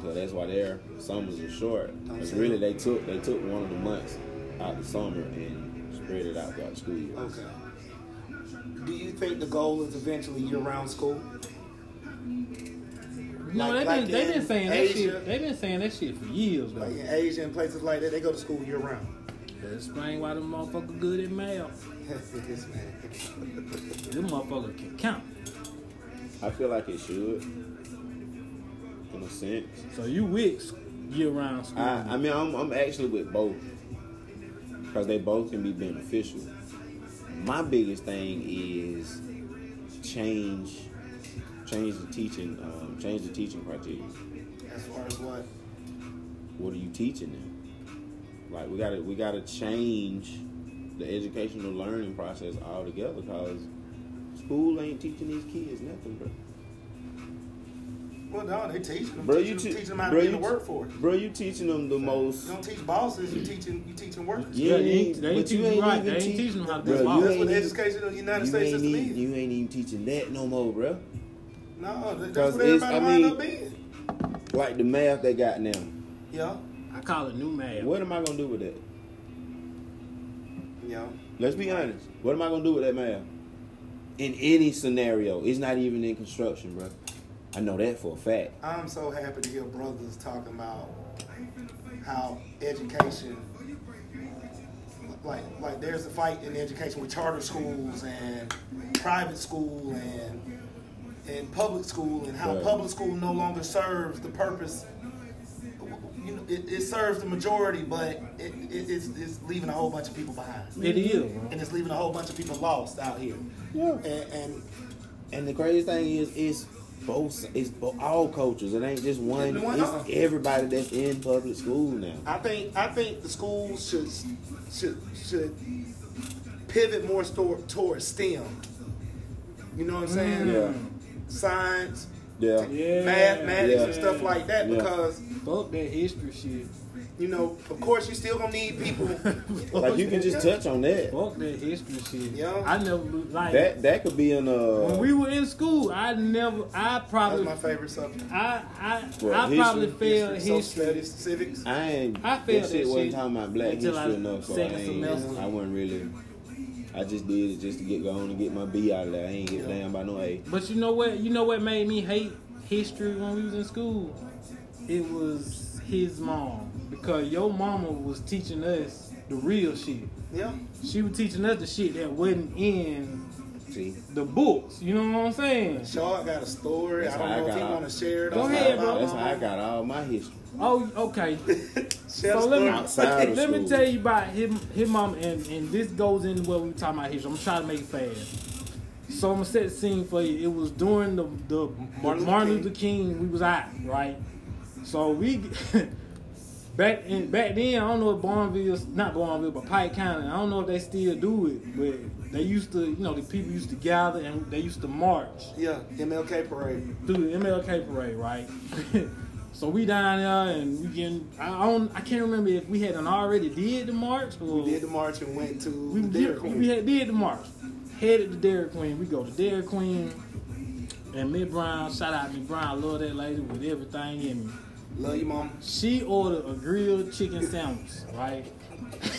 So that's why their summers are short. It's really they took they took one of the months out the summer and spread it out throughout the school year. Okay. Do you think the goal is eventually year-round school? No, Like- they've been they been in saying that shit. They've been saying that shit for years though. Like in Asia and places like that, they go to school year-round. That explain why them motherfucker good at math. this man. Them motherfuckers can count. I feel like it should, in a sense. So you with year round school? I I mean I'm I'm actually with both because they both can be beneficial. My biggest thing is change change the teaching um, change the teaching criteria. As far as what? what are you teaching them? Like we gotta we gotta change the educational learning process altogether because school ain't teaching these kids nothing, bro. Well, no, they teach them. Bro, teach you them, te- teach them how bro, to be in you the te- workforce. Bro, you teaching them the most. You don't teach bosses. You teaching you teaching workers. Yeah, they ain't- they ain't but you teaching ain't right. even They ain't teach- teaching them how to Bro, be you boss. That's what even- education in the United States ain't, system even, is. you ain't even teaching that no more, bro. No, that- 'Cause that's what it's- everybody I mean- up being. Like the math they got now. Yeah, I call it new math. What am I gonna do with that? yeah. Let's be honest. What am I gonna do with that math? In any scenario, it's not even in construction, bro. I know that for a fact. I'm so happy to hear brothers talking about how education, like like there's a fight in education with charter schools and private school and and public school and how Right. public school no longer serves the purpose. You know, it, it serves the majority, but it, it, it's, it's leaving a whole bunch of people behind, It is. bro. and it's leaving a whole bunch of people lost out here. Yeah. And, and And the crazy thing is, it's both. It's bo- all cultures. It ain't just one. One- It's uh-uh. everybody that's in public school now. I think I think the schools should should should pivot more store, towards STEM. You know what I'm saying? Mm-hmm. Yeah. Science, Yeah. Yeah. mathematics, Yeah. and stuff like that. Yeah. Because Fuck that history shit. you know, of course, you still gonna need people. Like you can just touch on that. Fuck that history shit. Yeah. I never like That that could be in a. when we were in school. I never. I That's probably. my favorite subject. I I What, I history? probably failed Social history. studies, civics. I ain't. I that failed shit that wasn't shit talking about black history I- enough, so I ain't. semester. I wasn't really. I just did it just to get going and get my B out of there. I ain't get Yeah. down by no A. But you know what? You know what made me hate history when we was in school? It was his mom because your mama was teaching us the real shit. Yeah, She was teaching us the shit that wasn't in See, the books. You know what I'm saying? Shaw got a story. That's I don't how I know if he got out. want to share it. Go on ahead, bro. that's how I got all my history. Oh, okay. So let me story. Outside of let me tell you about him, his mom, um, and, and this goes into what we talking about history. I'm trying to make it fast. So I'm gonna set the scene for you. It was during the the Martin, Luther Martin King. Luther King. We was out right. So we back in back then. I don't know if Barnesville, not Barnesville, but Pike County. I don't know if they still do it, but they used to. You know, the people used to gather and they used to march Yeah, MLK parade. through the MLK parade, right? so we down there and we getting. I don't. I can't remember if we had an already did the march or We did the march and went to we, Dairy Queen. we had did the march. Headed to Dairy Queen. We go to Dairy Queen. And Miss Brown, shout out Miss Brown, love that lady with everything in me. Love you, mom. She ordered a grilled chicken sandwich, right?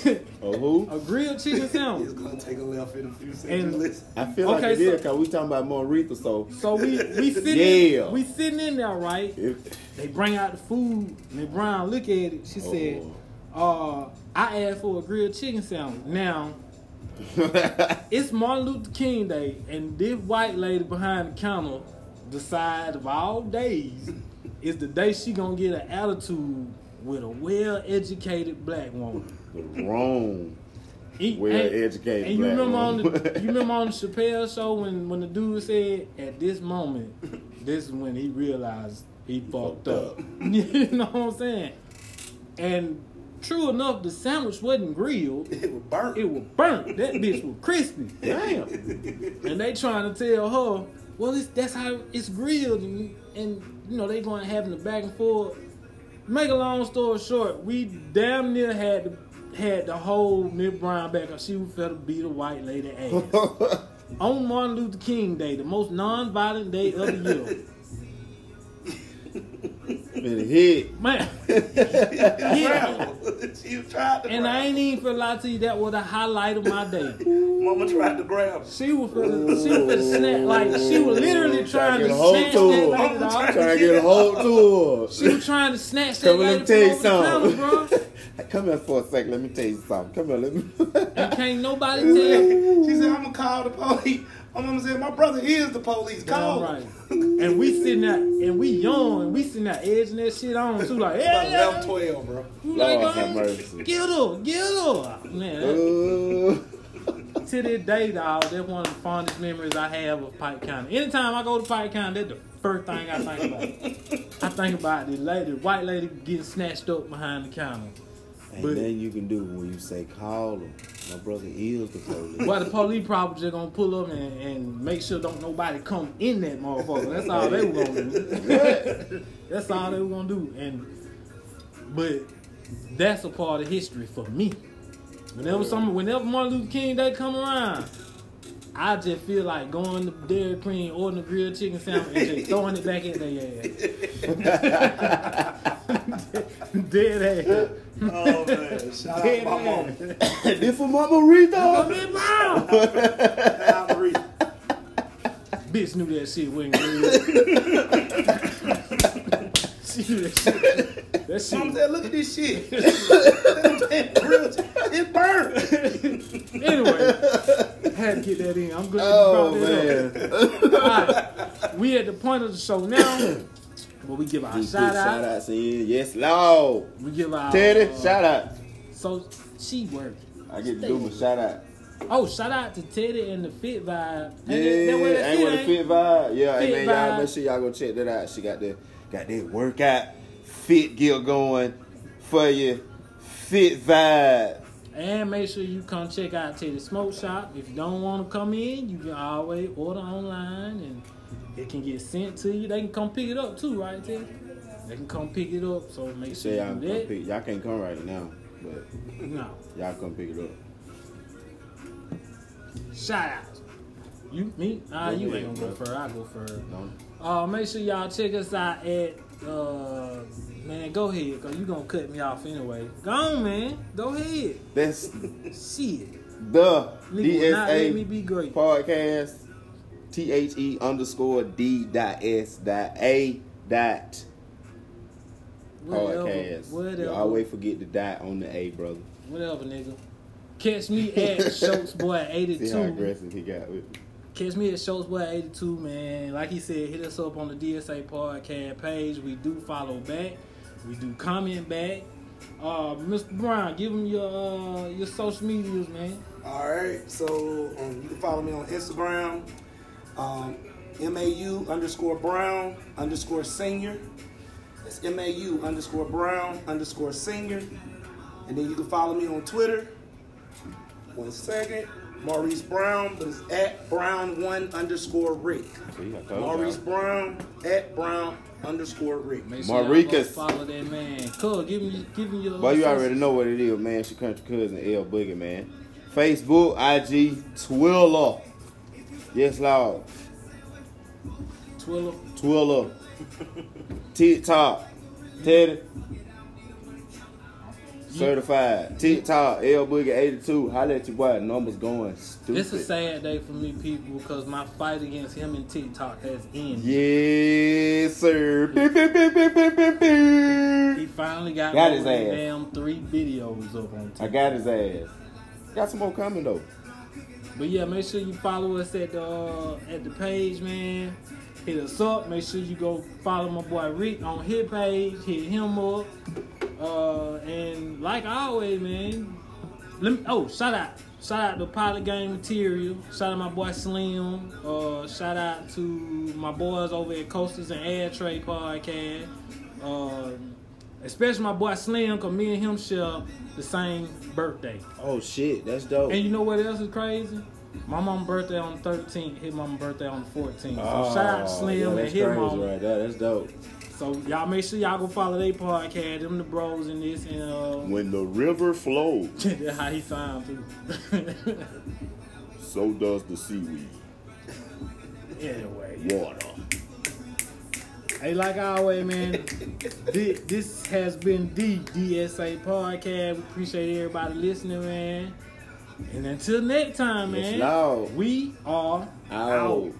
Oh who? a grilled chicken sandwich. It's gonna take a left in a few seconds. Listen. I feel like Okay, it is so- because we talking about Moretha, so So we we sitting Yeah. we sitting in there, right? if, They bring out the food. Miss Brown look at it. She said, uh, I asked for a grilled chicken sandwich. Now, it's Martin Luther King Day, and this white lady behind the counter decides of all days is the day she gonna get an attitude with a well-educated black woman. wrong. He- Well-educated And you remember on the you remember on the Chappelle show when when the dude said, "At this moment, this is when he realized he fucked Fucked up." up. you know what I'm saying? And true enough, the sandwich wasn't grilled; It was burnt. it was burnt. That bitch was crispy. Damn. And they trying to tell her, well, it's, that's how it's grilled, and, and you know they going to having the back and forth. Make a long story short, we damn near had to, had the whole Miss Brown back up. She was finna beat a white lady ass on Martin Luther King Day, the most non-violent day of the year. Been hit. Man, yeah. she tried to And grab I ain't even for lie to you, that was the highlight of my day. Mama tried to grab him. She was finna, she was finna snap, like she was literally trying get to hold snatch to that her. lady I'm off. trying Trying to get a hold to She was trying to snatch that Come here, lady let me tell you from the something. counter, bro. Come here for a second. Let me tell you something. Come here. Let me. And can't nobody tell. She said, I'm gonna call the police. My mama said, My brother is the police. Call Damn right. And we sitting there, and we young, and we sitting there edging that shit on too, like, yeah, About yeah. 11, 12, bro. You like, Lord have um, mercy. get her, get her. Man, Uh, to this day, dog, that's one of the fondest memories I have of Pike County. Anytime I go to Pike County, that's the first thing I think about. I think about the lady, the white lady getting snatched up behind the counter. Ain't But- nothing you can do when you say call them. My brother is the police. Well, the police probably just gonna pull up and, and make sure don't nobody come in that motherfucker. That's all they were gonna do. that's all they were gonna do. And but that's a part of history for me. Whenever some, whenever Martin Luther King Day come around, I just feel like going to Dairy Queen, ordering a grilled chicken sandwich, and just throwing it back in their ass. Dead ass. Oh man, shout out Dead my mom. this for Mama Rita. Come in, mom. Shout out Marie. Bitch knew that shit wasn't good. she knew that shit. That Mom shit. said, "Look at this shit. it burned." Anyway, had to get that in. I'm glad Oh you brought that up. man. All right. We at the point of the show now where we give our Just shout put shout out. outs in. Yes, Lord. We give our Teddy, uh, shout out. So she working. I get to do my shout out. Oh, shout out to Teddy and the Fit Vibe. Yeah, Ain't that- that ain't with the fit vibe. Yeah, hey man, vibe. y'all make sure y'all go check that out. She got the got that workout fit gear going for you. Fit vibe. And make sure you come check out Teddy Smoke Shop. If you don't want to come in, you can always order online and it can get sent to you. They can come pick it up too, right, Teddy? They can come pick it up. So make sure you y'all do can come pick. Y'all can't come right now, but No. y'all come pick it up. Shout out. You me? Ah, Go you ain't gonna go first. I go first. No. Uh, make sure y'all check us out at uh man. Go ahead, cause you gonna cut me off anyway. Go on, man. Go ahead. That's Shit. the Nigga will not let me DSA be great. podcast. T H E underscore D dot S dot A dot Whatever. podcast. You always forget the dot on the A, brother. Whatever, nigga. Catch me at Schultz Boy eighty two. See how 82. aggressive he got with me. Catch me at Schultz Boy 82, man. Like he said, hit us up on the DSA podcast page. We do follow back. We do comment back. Uh, Mr. Brown, give him your uh, your social medias, man. All right, so um, you can follow me on Instagram, um, MAU underscore Brown underscore senior. That's MAU underscore Brown underscore senior. And then you can follow me on Twitter. One second. Maurice Brown, but it's at Brown1 underscore Rick. See, Maurice y'all. Brown at Brown underscore Rick. Make sure y'all go Maricas. follow that man. Cool. Give me, give me your. Boy, you already know what it is, man. She country cousin L Boogie, man. Facebook, IG, Twiller. Yes, Lord. Twiller. Twiller. TikTok. Teddy. Certified. TikTok, L Boogie 82. Holla at your boy. Numbers going stupid. It's a sad day for me, people, because my fight against him and TikTok has ended. Yes, sir. Beep, beep, beep, beep, beep, beep, beep. He finally got, Got his ass. damn three videos up on I got his ass. Got some more coming though. But yeah, make sure you follow us at the uh, at the page, man. Hit us up. Make sure you go follow my boy Rick on his page. Hit him up. Uh, and like always, man. Let me, oh, shout out. Shout out to Pilot Game Material. Shout out my boy Slim. Uh, shout out to my boys over at Coasters and Air Trade Podcast. Uh, especially my boy Slim, cause me and him share the same birthday. Oh shit, that's dope. And you know what else is crazy? My mom's birthday on the 13th, his mom's birthday on the 14th. So Oh, shout out to Slim yeah, and his mom. right there. That's dope. So y'all make sure y'all go follow their podcast, them the bros in this, and uh, When the river flows, that's how he sound too. so does the seaweed. anyway, Water. hey, like always, man, this, has been the DSA podcast. We appreciate everybody listening, man. And until next time, man, we are Out. out.